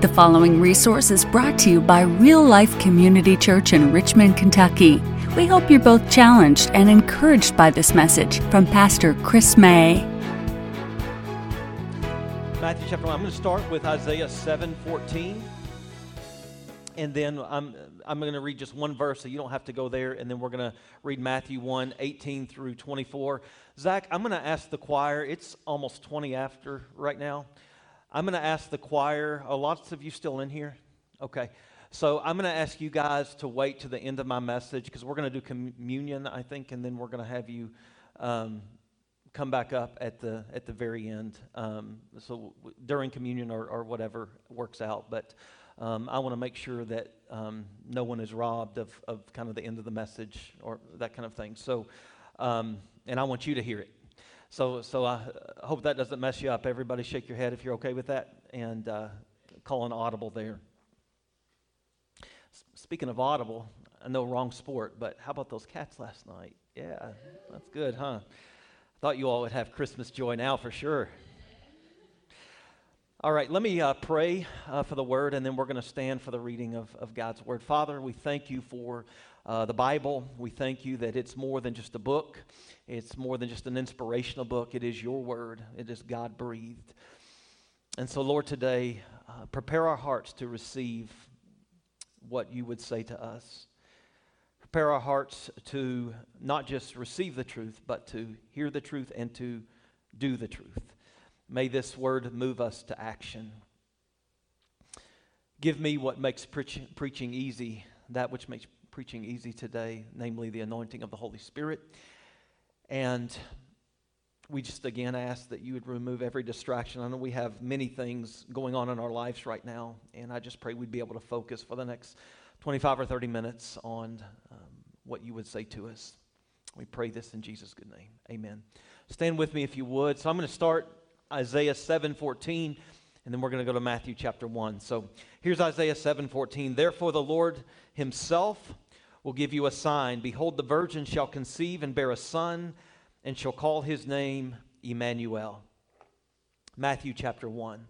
The following resource is brought to you by Real Life Community Church in Richmond, Kentucky. We hope you're both challenged and encouraged by this message from Pastor Chris May. Matthew chapter 1. I'm going to start with Isaiah 7:14. And then I'm, I'm going to read just one verse, so you don't have to go there. And then we're going to read Matthew 1 18 through 24. Zach, I'm going to ask the choir. It's almost 20 after right now. I'm going to ask the choir. Are lots of you still in here? Okay. So I'm going to ask you guys to wait to the end of my message because we're going to do communion, I think, and then we're going to have you um, come back up at the at the very end. Um, so w- during communion or, or whatever works out, but. Um, I want to make sure that um, no one is robbed of, of kind of the end of the message or that kind of thing. So, um, and I want you to hear it. So, so I hope that doesn't mess you up. Everybody, shake your head if you're okay with that, and uh, call an audible there. S- speaking of audible, I know wrong sport, but how about those cats last night? Yeah, that's good, huh? I Thought you all would have Christmas joy now for sure. All right, let me uh, pray uh, for the word, and then we're going to stand for the reading of, of God's word. Father, we thank you for uh, the Bible. We thank you that it's more than just a book, it's more than just an inspirational book. It is your word, it is God breathed. And so, Lord, today, uh, prepare our hearts to receive what you would say to us. Prepare our hearts to not just receive the truth, but to hear the truth and to do the truth. May this word move us to action. Give me what makes preaching, preaching easy, that which makes preaching easy today, namely the anointing of the Holy Spirit. And we just again ask that you would remove every distraction. I know we have many things going on in our lives right now, and I just pray we'd be able to focus for the next 25 or 30 minutes on um, what you would say to us. We pray this in Jesus' good name. Amen. Stand with me if you would. So I'm going to start Isaiah 7:14 and then we're going to go to Matthew chapter 1. So here's Isaiah 7:14. Therefore the Lord himself will give you a sign. Behold the virgin shall conceive and bear a son and shall call his name Emmanuel. Matthew chapter 1.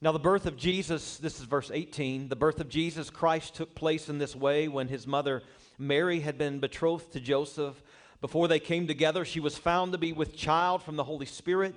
Now, the birth of Jesus, this is verse 18, the birth of Jesus Christ took place in this way when his mother Mary had been betrothed to Joseph. Before they came together, she was found to be with child from the Holy Spirit.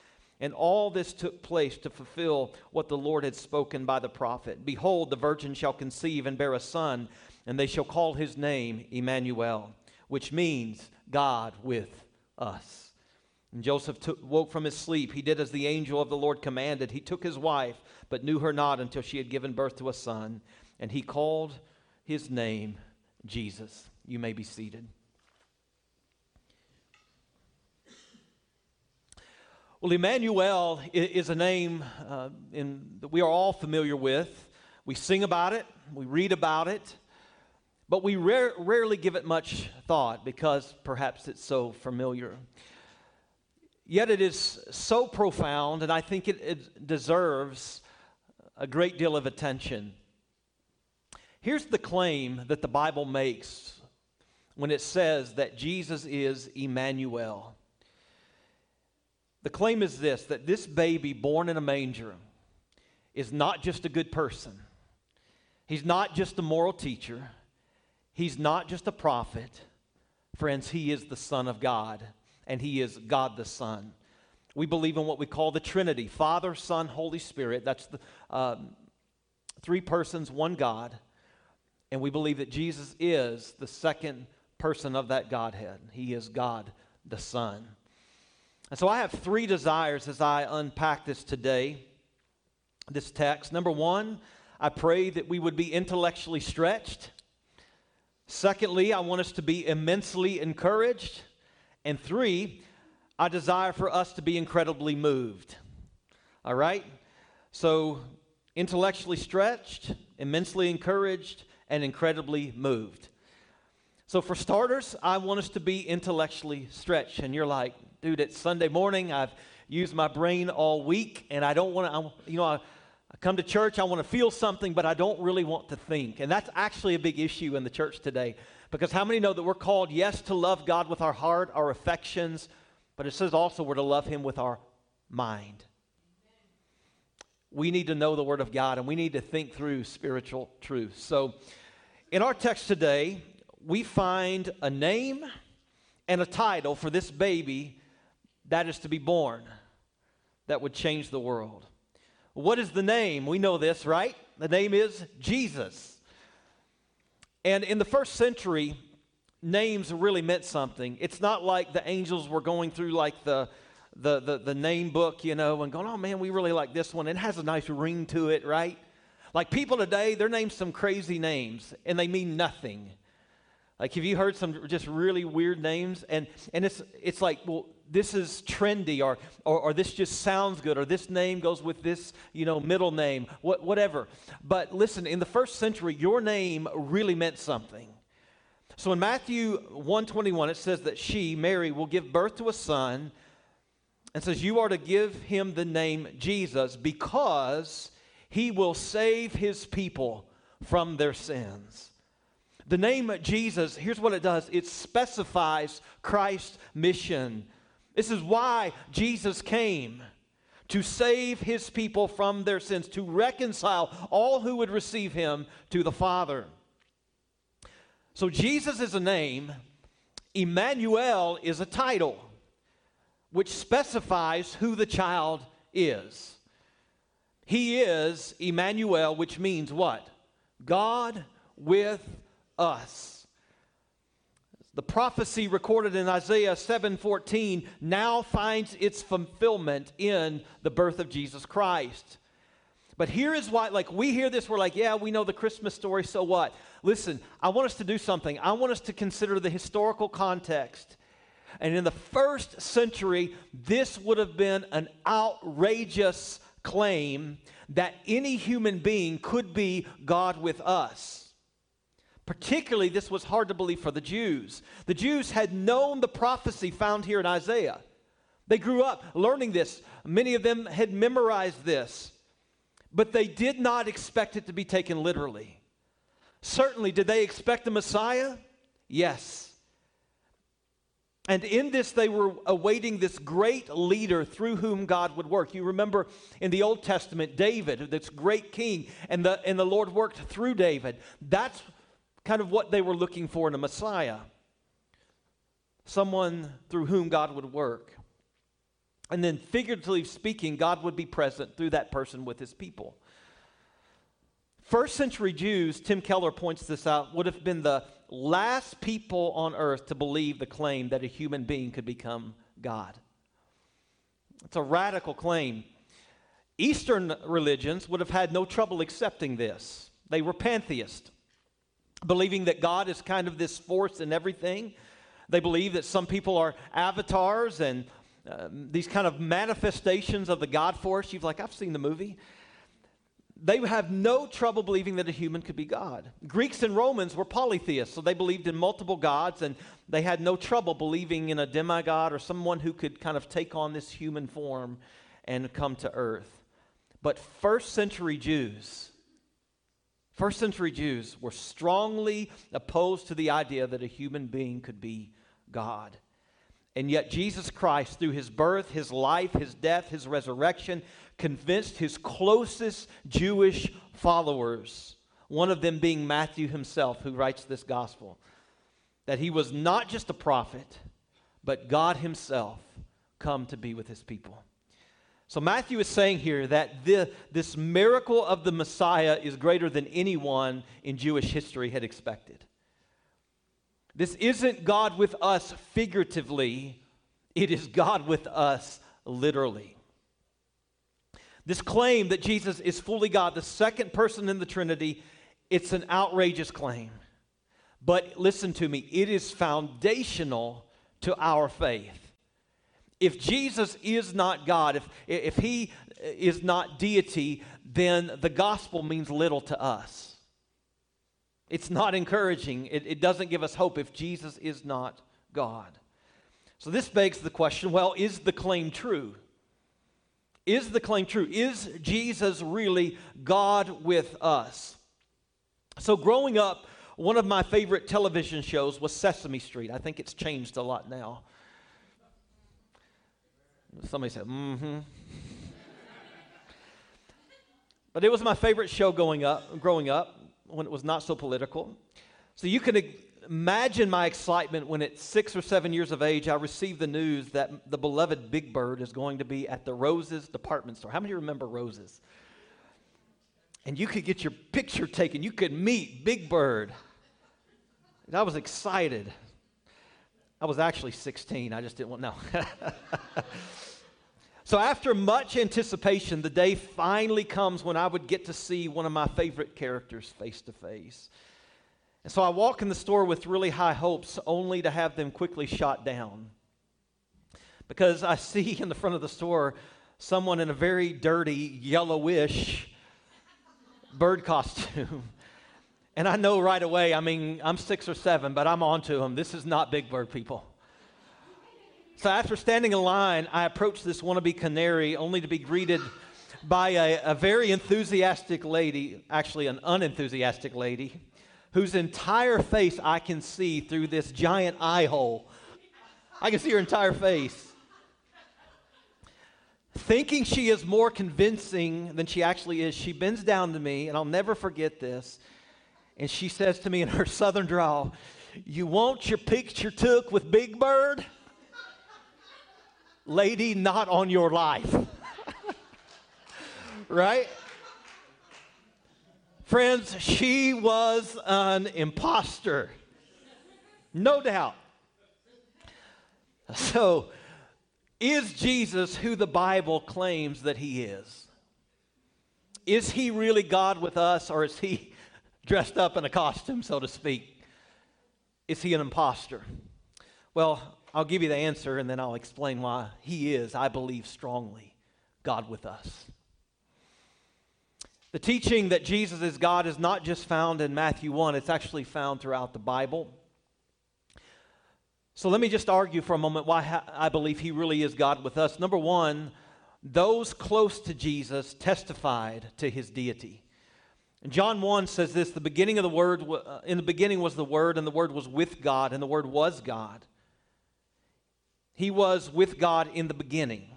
And all this took place to fulfill what the Lord had spoken by the prophet. Behold, the virgin shall conceive and bear a son, and they shall call his name Emmanuel, which means God with us. And Joseph took, woke from his sleep. He did as the angel of the Lord commanded. He took his wife, but knew her not until she had given birth to a son, and he called his name Jesus. You may be seated. Well, Emmanuel is a name uh, in, that we are all familiar with. We sing about it, we read about it, but we rare, rarely give it much thought because perhaps it's so familiar. Yet it is so profound, and I think it, it deserves a great deal of attention. Here's the claim that the Bible makes when it says that Jesus is Emmanuel. The claim is this that this baby born in a manger is not just a good person, he's not just a moral teacher, he's not just a prophet. Friends, he is the Son of God, and he is God the Son. We believe in what we call the Trinity Father, Son, Holy Spirit. That's the um, three persons, one God. And we believe that Jesus is the second person of that Godhead. He is God the Son. And so I have three desires as I unpack this today, this text. Number one, I pray that we would be intellectually stretched. Secondly, I want us to be immensely encouraged. And three, I desire for us to be incredibly moved. All right? So, intellectually stretched, immensely encouraged, and incredibly moved. So, for starters, I want us to be intellectually stretched. And you're like, dude, it's Sunday morning. I've used my brain all week, and I don't want to, you know, I, I come to church, I want to feel something, but I don't really want to think. And that's actually a big issue in the church today. Because how many know that we're called, yes, to love God with our heart, our affections, but it says also we're to love Him with our mind. We need to know the Word of God and we need to think through spiritual truths. So, in our text today, we find a name and a title for this baby that is to be born that would change the world. What is the name? We know this, right? The name is Jesus. And in the first century, names really meant something. It's not like the angels were going through like the the, the, the name book, you know, and going, oh man, we really like this one. It has a nice ring to it, right? Like people today, they're named some crazy names and they mean nothing. Like, have you heard some just really weird names? And, and it's, it's like, well, this is trendy, or, or, or, this just sounds good, or this name goes with this, you know, middle name, what, whatever. But listen, in the first century, your name really meant something. So in Matthew 121, it says that she, Mary, will give birth to a son, and says, You are to give him the name Jesus because he will save his people from their sins. The name Jesus, here's what it does it specifies Christ's mission. This is why Jesus came to save his people from their sins, to reconcile all who would receive him to the Father. So Jesus is a name, Emmanuel is a title, which specifies who the child is. He is Emmanuel, which means what? God with us. The prophecy recorded in Isaiah 7:14 now finds its fulfillment in the birth of Jesus Christ. But here is why, like, we hear this, we're like, yeah, we know the Christmas story, so what? Listen, I want us to do something. I want us to consider the historical context. And in the first century, this would have been an outrageous claim that any human being could be God with us. Particularly, this was hard to believe for the Jews. The Jews had known the prophecy found here in Isaiah. They grew up learning this. Many of them had memorized this, but they did not expect it to be taken literally. Certainly, did they expect the Messiah? Yes. And in this, they were awaiting this great leader through whom God would work. You remember in the Old Testament, David, this great king, and the, and the Lord worked through David. That's kind of what they were looking for in a Messiah someone through whom God would work. And then, figuratively speaking, God would be present through that person with his people. First century Jews, Tim Keller points this out, would have been the last people on earth to believe the claim that a human being could become God. It's a radical claim. Eastern religions would have had no trouble accepting this. They were pantheists believing that God is kind of this force in everything. They believe that some people are avatars and uh, these kind of manifestations of the God force. You've like, I've seen the movie. They have no trouble believing that a human could be God. Greeks and Romans were polytheists, so they believed in multiple gods, and they had no trouble believing in a demigod or someone who could kind of take on this human form and come to earth. But first century Jews, First century Jews were strongly opposed to the idea that a human being could be God. And yet, Jesus Christ, through his birth, his life, his death, his resurrection, convinced his closest Jewish followers, one of them being Matthew himself, who writes this gospel, that he was not just a prophet, but God himself come to be with his people. So Matthew is saying here that the, this miracle of the Messiah is greater than anyone in Jewish history had expected. This isn't God with us figuratively, it is God with us literally. This claim that Jesus is fully God, the second person in the Trinity, it's an outrageous claim. But listen to me, it is foundational to our faith if Jesus is not God, if, if he is not deity, then the gospel means little to us. It's not encouraging. It, it doesn't give us hope if Jesus is not God. So this begs the question well, is the claim true? Is the claim true? Is Jesus really God with us? So, growing up, one of my favorite television shows was Sesame Street. I think it's changed a lot now. Somebody said, mm hmm. but it was my favorite show going up, growing up when it was not so political. So you can imagine my excitement when at six or seven years of age I received the news that the beloved Big Bird is going to be at the Roses department store. How many remember Roses? And you could get your picture taken. You could meet Big Bird. And I was excited. I was actually 16. I just didn't want, no. so, after much anticipation, the day finally comes when I would get to see one of my favorite characters face to face. And so I walk in the store with really high hopes, only to have them quickly shot down. Because I see in the front of the store someone in a very dirty, yellowish bird costume. And I know right away, I mean, I'm six or seven, but I'm on to them. This is not Big Bird people. So after standing in line, I approached this wannabe canary only to be greeted by a, a very enthusiastic lady, actually, an unenthusiastic lady, whose entire face I can see through this giant eye hole. I can see her entire face. Thinking she is more convincing than she actually is, she bends down to me, and I'll never forget this. And she says to me in her southern drawl, You want your picture took with Big Bird? Lady, not on your life. right? Friends, she was an impostor. No doubt. So, is Jesus who the Bible claims that he is? Is he really God with us, or is he dressed up in a costume, so to speak? Is he an impostor? Well, I'll give you the answer and then I'll explain why he is, I believe strongly, God with us. The teaching that Jesus is God is not just found in Matthew 1, it's actually found throughout the Bible. So let me just argue for a moment why I believe he really is God with us. Number one, those close to Jesus testified to his deity. John 1 says this the beginning of the word, uh, in the beginning was the Word, and the Word was with God, and the Word was God. He was with God in the beginning.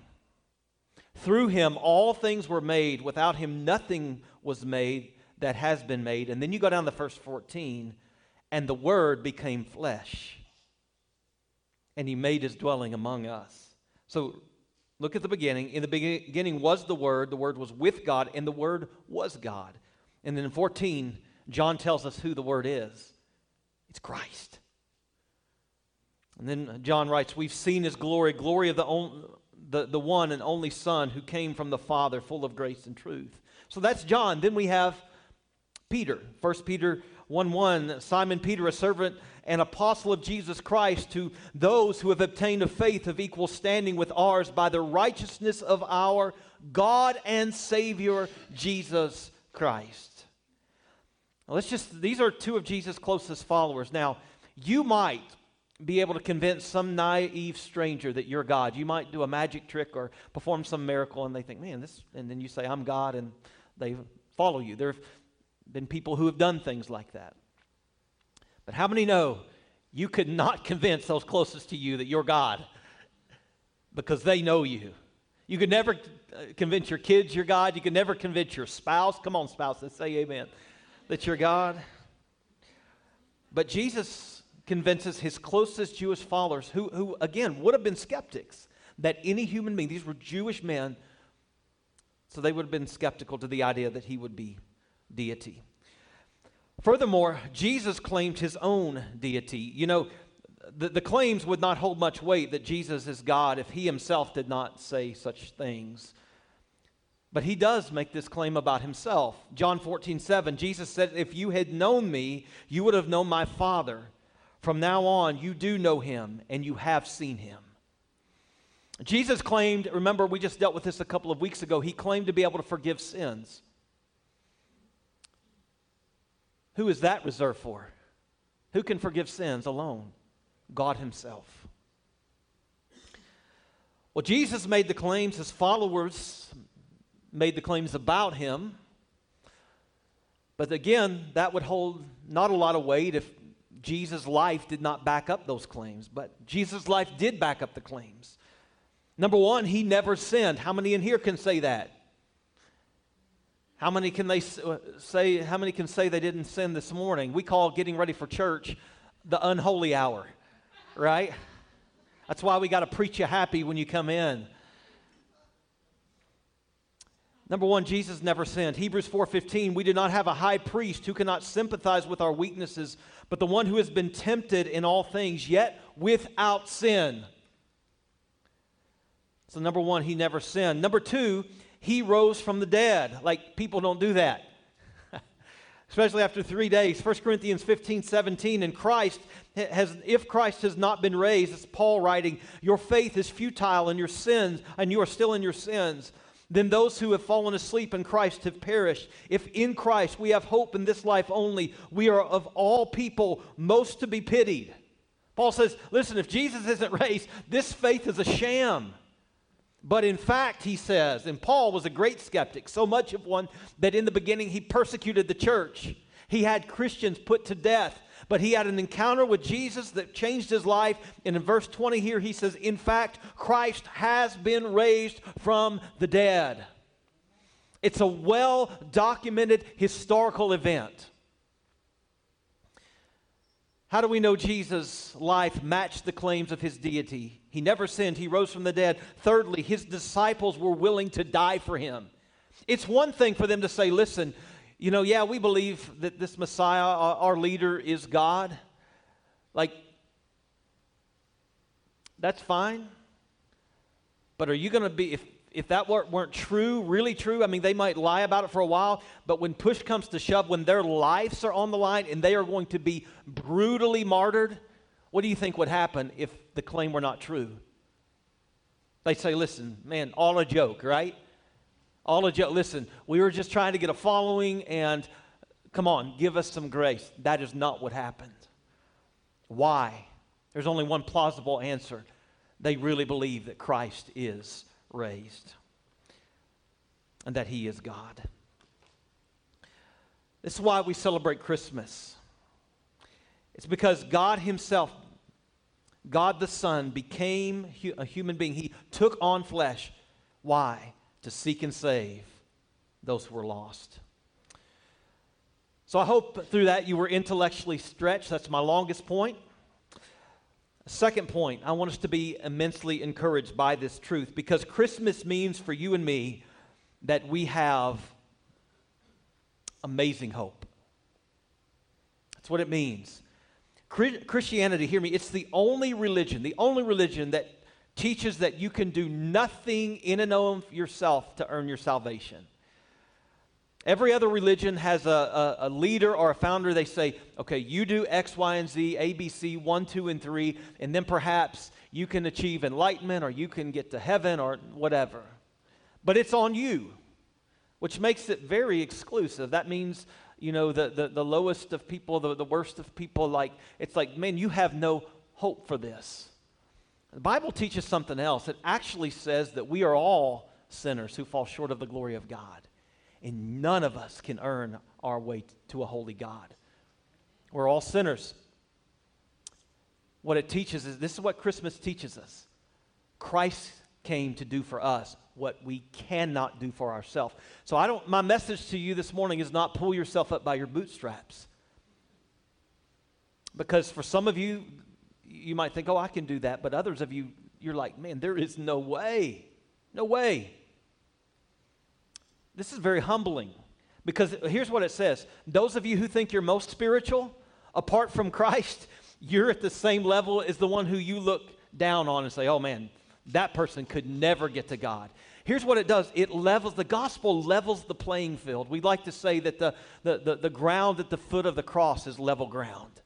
Through him, all things were made. Without him, nothing was made that has been made. And then you go down to verse 14, and the Word became flesh, and he made his dwelling among us. So look at the beginning. In the beginning was the Word, the Word was with God, and the Word was God. And then in 14, John tells us who the Word is it's Christ. And then John writes, We've seen his glory, glory of the, only, the, the one and only Son who came from the Father, full of grace and truth. So that's John. Then we have Peter. 1 Peter 1 1. Simon Peter, a servant and apostle of Jesus Christ, to those who have obtained a faith of equal standing with ours by the righteousness of our God and Savior, Jesus Christ. Now let's just, these are two of Jesus' closest followers. Now, you might be able to convince some naive stranger that you're God. You might do a magic trick or perform some miracle, and they think, man, this, and then you say, I'm God, and they follow you. There have been people who have done things like that. But how many know you could not convince those closest to you that you're God because they know you? You could never uh, convince your kids you're God. You could never convince your spouse. Come on, spouses, say amen. That you're God. But Jesus convinces his closest Jewish followers, who, who again would have been skeptics, that any human being, these were Jewish men, so they would have been skeptical to the idea that he would be deity. Furthermore, Jesus claimed his own deity. You know, the, the claims would not hold much weight that Jesus is God if he himself did not say such things. But he does make this claim about himself. John 14, 7, Jesus said, If you had known me, you would have known my Father. From now on, you do know him and you have seen him. Jesus claimed, remember, we just dealt with this a couple of weeks ago, he claimed to be able to forgive sins. Who is that reserved for? Who can forgive sins alone? God Himself. Well, Jesus made the claims, His followers made the claims about Him. But again, that would hold not a lot of weight if Jesus' life did not back up those claims. But Jesus' life did back up the claims. Number one, he never sinned. How many in here can say that? How many can they uh, say? How many can say they didn't sin this morning? We call getting ready for church the unholy hour, right? That's why we got to preach you happy when you come in. Number one, Jesus never sinned. Hebrews 4:15, we do not have a high priest who cannot sympathize with our weaknesses, but the one who has been tempted in all things, yet without sin. So number one, he never sinned. Number two, he rose from the dead. Like people don't do that. Especially after three days. 1 Corinthians 15, 17. And Christ has, if Christ has not been raised, it's Paul writing, your faith is futile and your sins, and you are still in your sins then those who have fallen asleep in Christ have perished. If in Christ we have hope in this life only, we are of all people most to be pitied. Paul says, listen, if Jesus isn't raised, this faith is a sham. But in fact, he says, and Paul was a great skeptic, so much of one that in the beginning he persecuted the church. He had Christians put to death. But he had an encounter with Jesus that changed his life. And in verse 20 here, he says, In fact, Christ has been raised from the dead. It's a well documented historical event. How do we know Jesus' life matched the claims of his deity? He never sinned, he rose from the dead. Thirdly, his disciples were willing to die for him. It's one thing for them to say, Listen, you know, yeah, we believe that this Messiah, our leader, is God. Like, that's fine. But are you going to be, if, if that weren't true, really true, I mean, they might lie about it for a while, but when push comes to shove, when their lives are on the line and they are going to be brutally martyred, what do you think would happen if the claim were not true? They say, listen, man, all a joke, right? All of you, listen, we were just trying to get a following, and come on, give us some grace. That is not what happened. Why? There's only one plausible answer. They really believe that Christ is raised and that he is God. This is why we celebrate Christmas. It's because God Himself, God the Son, became a human being. He took on flesh. Why? To seek and save those who were lost. So I hope through that you were intellectually stretched. That's my longest point. Second point, I want us to be immensely encouraged by this truth because Christmas means for you and me that we have amazing hope. That's what it means. Christianity, hear me, it's the only religion, the only religion that teaches that you can do nothing in and of yourself to earn your salvation. Every other religion has a, a, a, leader or a founder. They say, okay, you do X, Y, and Z, A, B, C, 1, 2, and 3, and then perhaps you can achieve enlightenment or you can get to heaven or whatever. But it's on you, which makes it very exclusive. That means, you know, the, the, the lowest of people, the, the worst of people, like, it's like, man, you have no hope for this. The Bible teaches something else. It actually says that we are all sinners who fall short of the glory of God. And none of us can earn our way to a holy God. We're all sinners. What it teaches is this is what Christmas teaches us Christ came to do for us what we cannot do for ourselves. So I don't my message to you this morning is not pull yourself up by your bootstraps. Because for some of you you might think, oh, I can do that. But others of you, you're like, man, there is no way. No way. This is very humbling because here's what it says those of you who think you're most spiritual, apart from Christ, you're at the same level as the one who you look down on and say, oh man, that person could never get to God. Here's what it does it levels, the gospel levels the playing field. We like to say that the, the, the, the ground at the foot of the cross is level ground.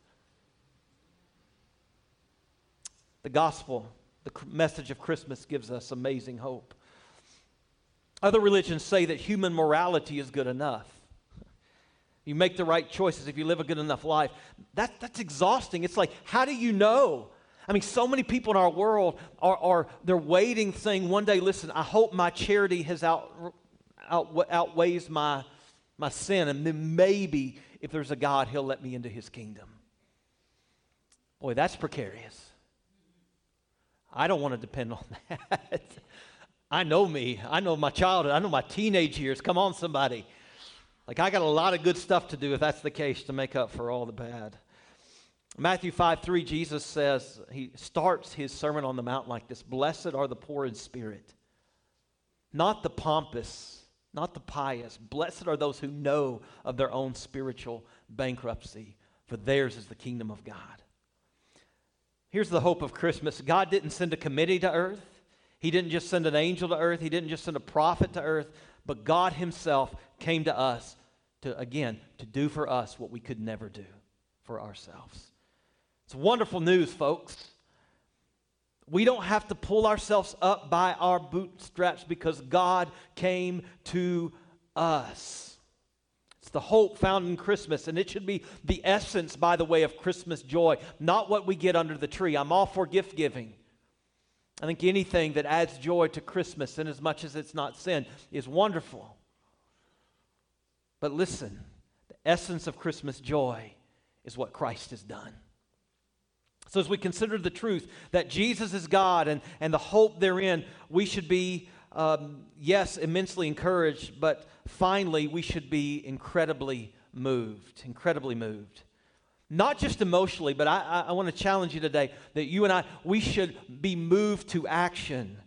The gospel, the message of Christmas gives us amazing hope. Other religions say that human morality is good enough. you make the right choices, if you live a good enough life. That, that's exhausting. It's like, how do you know? I mean, so many people in our world are, are they're waiting, saying one day, listen, I hope my charity has out, out, outweighs my, my sin, and then maybe if there's a God, he'll let me into his kingdom. Boy, that's precarious. I don't want to depend on that. I know me. I know my childhood. I know my teenage years. Come on, somebody. Like, I got a lot of good stuff to do if that's the case to make up for all the bad. Matthew 5 3, Jesus says, he starts his Sermon on the Mount like this Blessed are the poor in spirit, not the pompous, not the pious. Blessed are those who know of their own spiritual bankruptcy, for theirs is the kingdom of God. Here's the hope of Christmas God didn't send a committee to earth, He didn't just send an angel to earth, He didn't just send a prophet to earth, but God Himself came to us to, again, to do for us what we could never do for ourselves. It's wonderful news, folks. We don't have to pull ourselves up by our bootstraps because God came to us. It's the hope found in Christmas, and it should be the essence, by the way, of Christmas joy, not what we get under the tree. I'm all for gift giving. I think anything that adds joy to Christmas, and as much as it's not sin, is wonderful. But listen, the essence of Christmas joy is what Christ has done. So, as we consider the truth that Jesus is God and, and the hope therein, we should be, um, yes, immensely encouraged, but finally, we should be incredibly moved. Incredibly moved. Not just emotionally, but I, I, I want to challenge you today that you and I, we should be moved to action.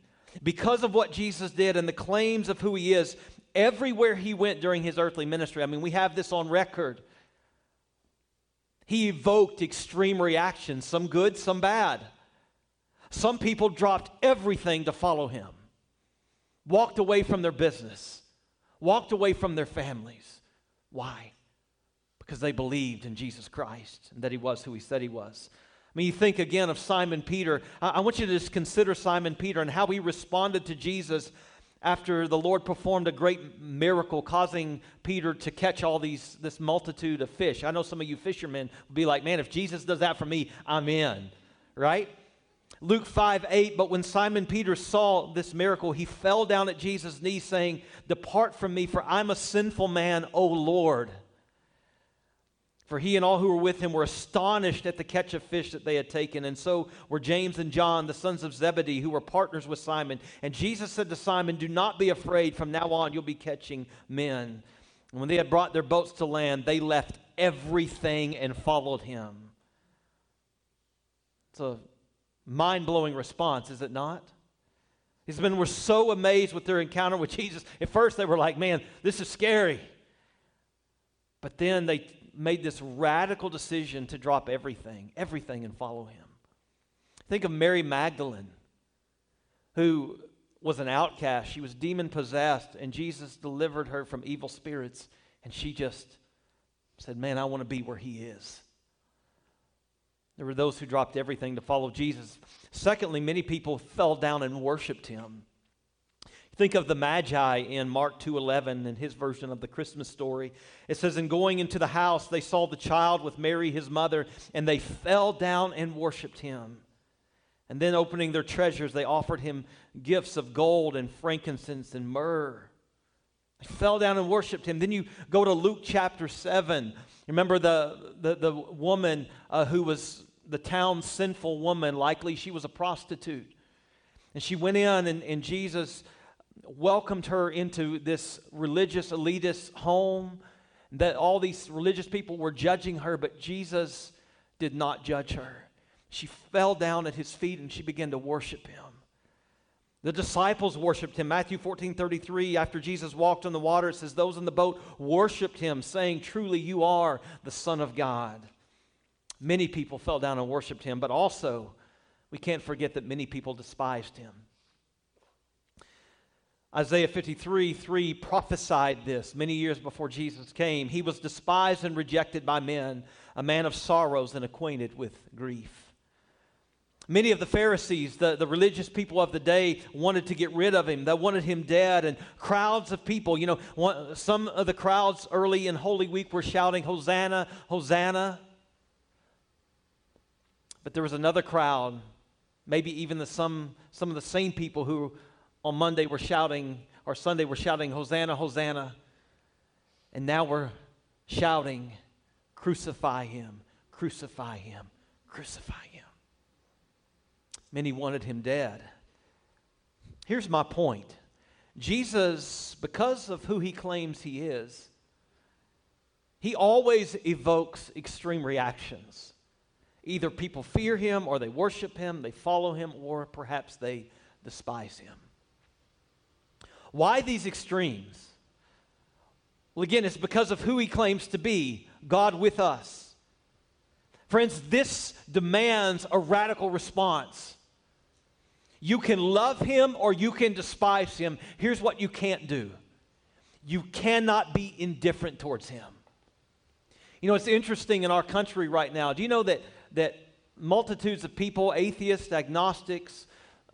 Because of what Jesus did and the claims of who he is, everywhere he went during his earthly ministry. I mean, we have this on record. He evoked extreme reactions, some good, some bad. Some people dropped everything to follow him, walked away from their business, walked away from their families. Why? Because they believed in Jesus Christ and that he was who he said he was. I mean, you think again of Simon Peter. I, want you to just consider Simon Peter and how he responded to Jesus after the Lord performed a great miracle, causing Peter to catch all these this multitude of fish. I know some of you fishermen would be like, man, if Jesus does that for me, I'm in. Right? Luke 5 8, but when Simon Peter saw this miracle, he fell down at Jesus' knees, saying, Depart from me, for I'm a sinful man, O Lord. For he and all who were with him were astonished at the catch of fish that they had taken. And so were James and John, the sons of Zebedee, who were partners with Simon. And Jesus said to Simon, Do not be afraid. From now on, you'll be catching men. And when they had brought their boats to land, they left everything and followed him. It's a mind blowing response, is it not? These men were so amazed with their encounter with Jesus. At first, they were like, Man, this is scary. But then they made this radical decision to drop everything, everything, and follow him. Think of Mary Magdalene, who was an outcast. She was demon possessed, and Jesus delivered her from evil spirits, and she just said, Man, I want to be where he is. There were those who dropped everything to follow Jesus. Secondly, many people fell down and worshiped him. Think of the Magi in Mark 2:11 and his version of the Christmas story. It says in going into the house they saw the child with Mary his mother and they fell down and worshiped him. And then opening their treasures they offered him gifts of gold and frankincense and myrrh. They fell down and worshiped him. Then you go to Luke chapter 7. Remember the, the, the woman uh, who was the town's sinful woman, likely she was a prostitute. And she went in, and, and Jesus welcomed her into this religious elitist home, that all these religious people were judging her, but Jesus did not judge her. She fell down at his feet and she began to worship him. The disciples worshiped him. Matthew 14 33, after Jesus walked on the water, it says, Those in the boat worshiped him, saying, Truly, you are the Son of God. Many people fell down and worshiped him, but also we can't forget that many people despised him. Isaiah 53 3 prophesied this many years before Jesus came. He was despised and rejected by men, a man of sorrows and acquainted with grief. Many of the Pharisees, the, the religious people of the day, wanted to get rid of him. They wanted him dead. And crowds of people, you know, one, some of the crowds early in Holy Week were shouting, Hosanna, Hosanna. But there was another crowd, maybe even the, some, some of the same people who on Monday were shouting, or Sunday were shouting, Hosanna, Hosanna. And now we're shouting, Crucify him, crucify him, crucify him. Many wanted him dead. Here's my point Jesus, because of who he claims he is, he always evokes extreme reactions. Either people fear him, or they worship him, they follow him, or perhaps they despise him. Why these extremes? Well, again, it's because of who he claims to be God with us. Friends, this demands a radical response. You can love him or you can despise him. Here's what you can't do you cannot be indifferent towards him. You know, it's interesting in our country right now. Do you know that, that multitudes of people, atheists, agnostics,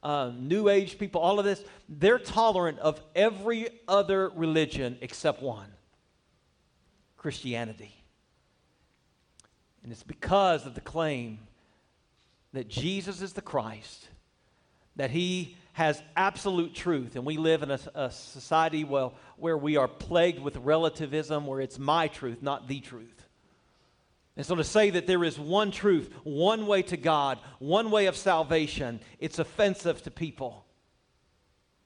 uh, New Age people, all of this, they're tolerant of every other religion except one Christianity. And it's because of the claim that Jesus is the Christ, that he has absolute truth. And we live in a, a society well, where we are plagued with relativism, where it's my truth, not the truth. And so to say that there is one truth, one way to God, one way of salvation, it's offensive to people,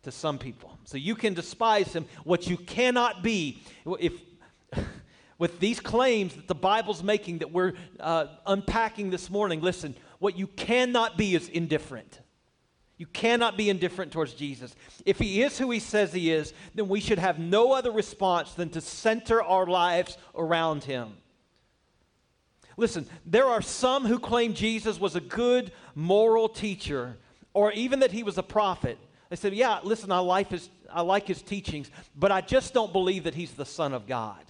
to some people. So you can despise him. What you cannot be, if with these claims that the Bible's making that we're uh, unpacking this morning, listen, what you cannot be is indifferent. You cannot be indifferent towards Jesus. If he is who he says he is, then we should have no other response than to center our lives around him. Listen, there are some who claim Jesus was a good moral teacher or even that he was a prophet. They said, Yeah, listen, I like, his, I like his teachings, but I just don't believe that he's the Son of God.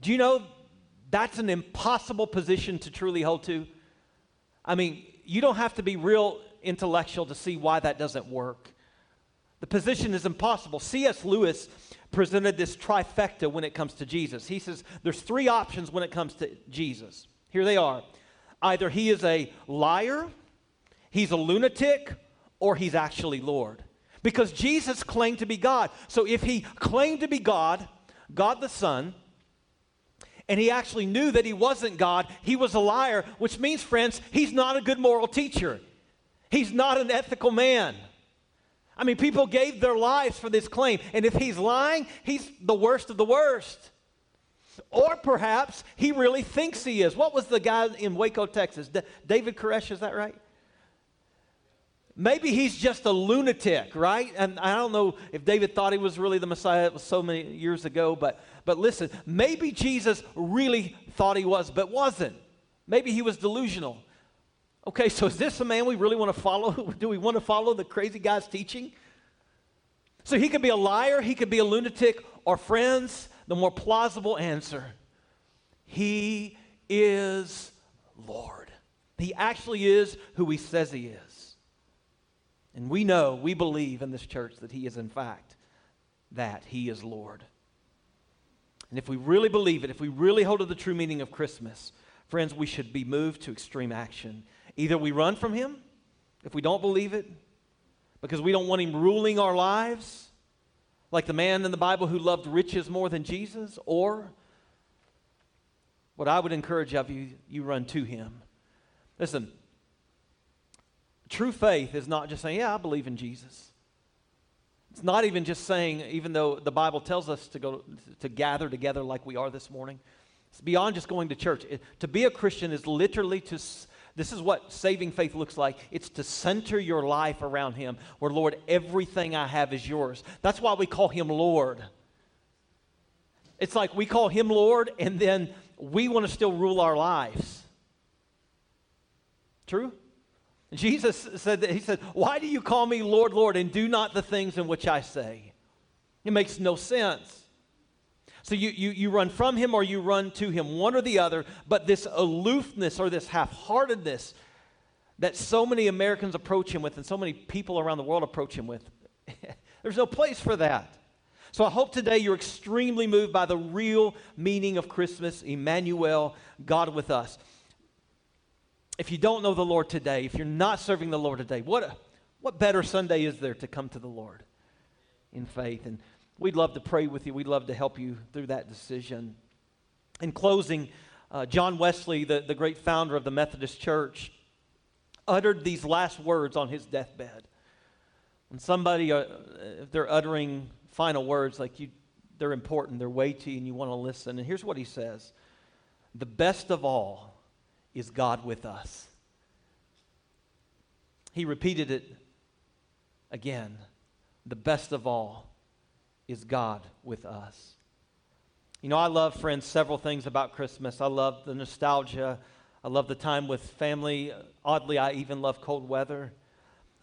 Do you know that's an impossible position to truly hold to? I mean, you don't have to be real intellectual to see why that doesn't work. The position is impossible. C.S. Lewis presented this trifecta when it comes to Jesus. He says there's three options when it comes to Jesus. Here they are either he is a liar, he's a lunatic, or he's actually Lord. Because Jesus claimed to be God. So if he claimed to be God, God the Son, and he actually knew that he wasn't God, he was a liar, which means, friends, he's not a good moral teacher. He's not an ethical man. I mean, people gave their lives for this claim. And if he's lying, he's the worst of the worst. Or perhaps he really thinks he is. What was the guy in Waco, Texas? D- David Koresh, is that right? Maybe he's just a lunatic, right? And I don't know if David thought he was really the Messiah. It was so many years ago. But, but listen, maybe Jesus really thought he was, but wasn't. Maybe he was delusional. Okay, so is this a man we really want to follow? Do we want to follow the crazy guy's teaching? So he could be a liar, he could be a lunatic, or friends, the more plausible answer He is Lord. He actually is who he says he is. And we know, we believe in this church that he is, in fact, that he is Lord. And if we really believe it, if we really hold to the true meaning of Christmas, friends, we should be moved to extreme action Either we run from him if we don't believe it because we don't want him ruling our lives, like the man in the Bible who loved riches more than Jesus, or what I would encourage of you, you run to him. Listen, true faith is not just saying, Yeah, I believe in Jesus. It's not even just saying, even though the Bible tells us to go to gather together like we are this morning. It's beyond just going to church. It, to be a Christian is literally to this is what saving faith looks like. It's to center your life around Him, where, Lord, everything I have is yours. That's why we call Him Lord. It's like we call Him Lord, and then we want to still rule our lives. True? Jesus said that, He said, Why do you call me Lord, Lord, and do not the things in which I say? It makes no sense. So you, you, you run from him or you run to him, one or the other, but this aloofness or this half heartedness, that so many Americans approach Him with and so many people around the world approach Him with. There's no place for that. So I hope today you're extremely moved by the real meaning of Christmas, Emmanuel, God with us. If you don't know the Lord today, if you're not serving the Lord today, what, what better Sunday is there to come to the Lord in faith? And we'd love to pray with you. We'd love to help you through that decision. In closing, uh, John Wesley, the, the great founder of the Methodist Church, uttered these last words on his deathbed. When somebody, uh, if they're uttering final words, like you, they're important, they're weighty, and you want to listen. And here's what he says The best of all is God with us. He repeated it again. The best of all is God with us. You know, I love, friends, several things about Christmas. I love the nostalgia. I love the time with family. Oddly, I even love cold weather.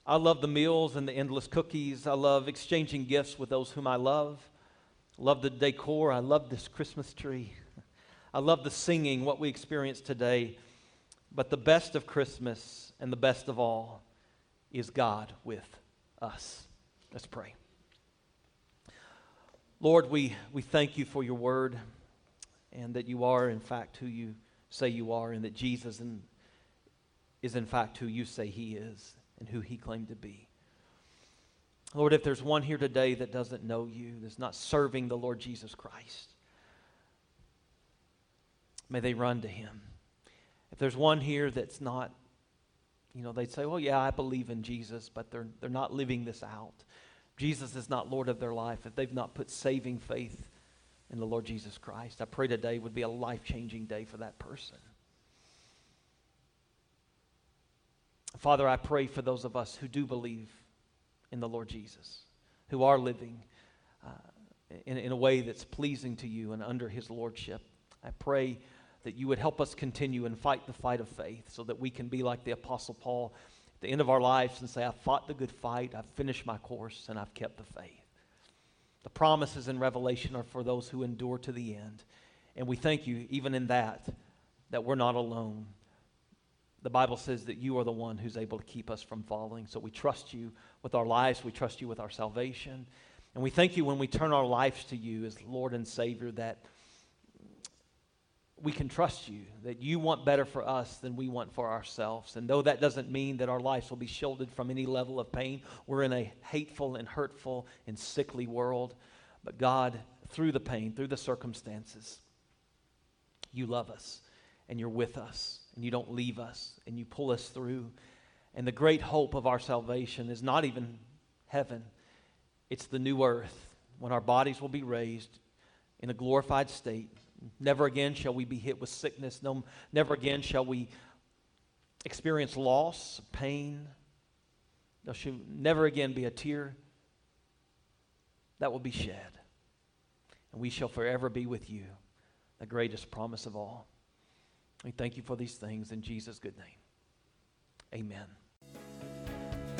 I love the meals and the endless cookies. I love exchanging gifts with those whom I love. I love the decor. I love this Christmas tree. I love the singing, what we experience today. But the best of Christmas and the best of all is God with us. Let's pray. Lord, we, we thank you for your word and that you are, in fact, who you say you are, and that Jesus in, is, in fact, who you say he is and who he claimed to be. Lord, if there's one here today that doesn't know you, that's not serving the Lord Jesus Christ, may they run to him. If there's one here that's not, you know, they'd say, well, yeah, I believe in Jesus, but they're, they're not living this out. Jesus is not Lord of their life. If they've not put saving faith in the Lord Jesus Christ, I pray today would be a life changing day for that person. Father, I pray for those of us who do believe in the Lord Jesus, who are living uh, in, in a way that's pleasing to you and under his lordship. I pray that you would help us continue and fight the fight of faith so that we can be like the Apostle Paul the end of our lives and say, I've fought the good fight, I've finished my course, and I've kept the faith. The promises in Revelation are for those who endure to the end. And we thank you, even in that, that we're not alone the Bible says that you are the one who's able to keep us from falling. So we trust you with our lives, we trust you with our salvation. And we thank you when we turn our lives to you as Lord and Savior that we can trust you, that you want better for us than we want for ourselves. And though that doesn't mean that our lives will be shielded from any level of pain, we're in a hateful and hurtful and sickly world. But God, through the pain, through the circumstances, you love us and you're with us and you don't leave us and you pull us through. And the great hope of our salvation is not even heaven, it's the new earth when our bodies will be raised in a glorified state. Never again shall we be hit with sickness. No, never again shall we experience loss, pain. There shall never again be a tear that will be shed. And we shall forever be with you, the greatest promise of all. We thank you for these things in Jesus' good name. Amen.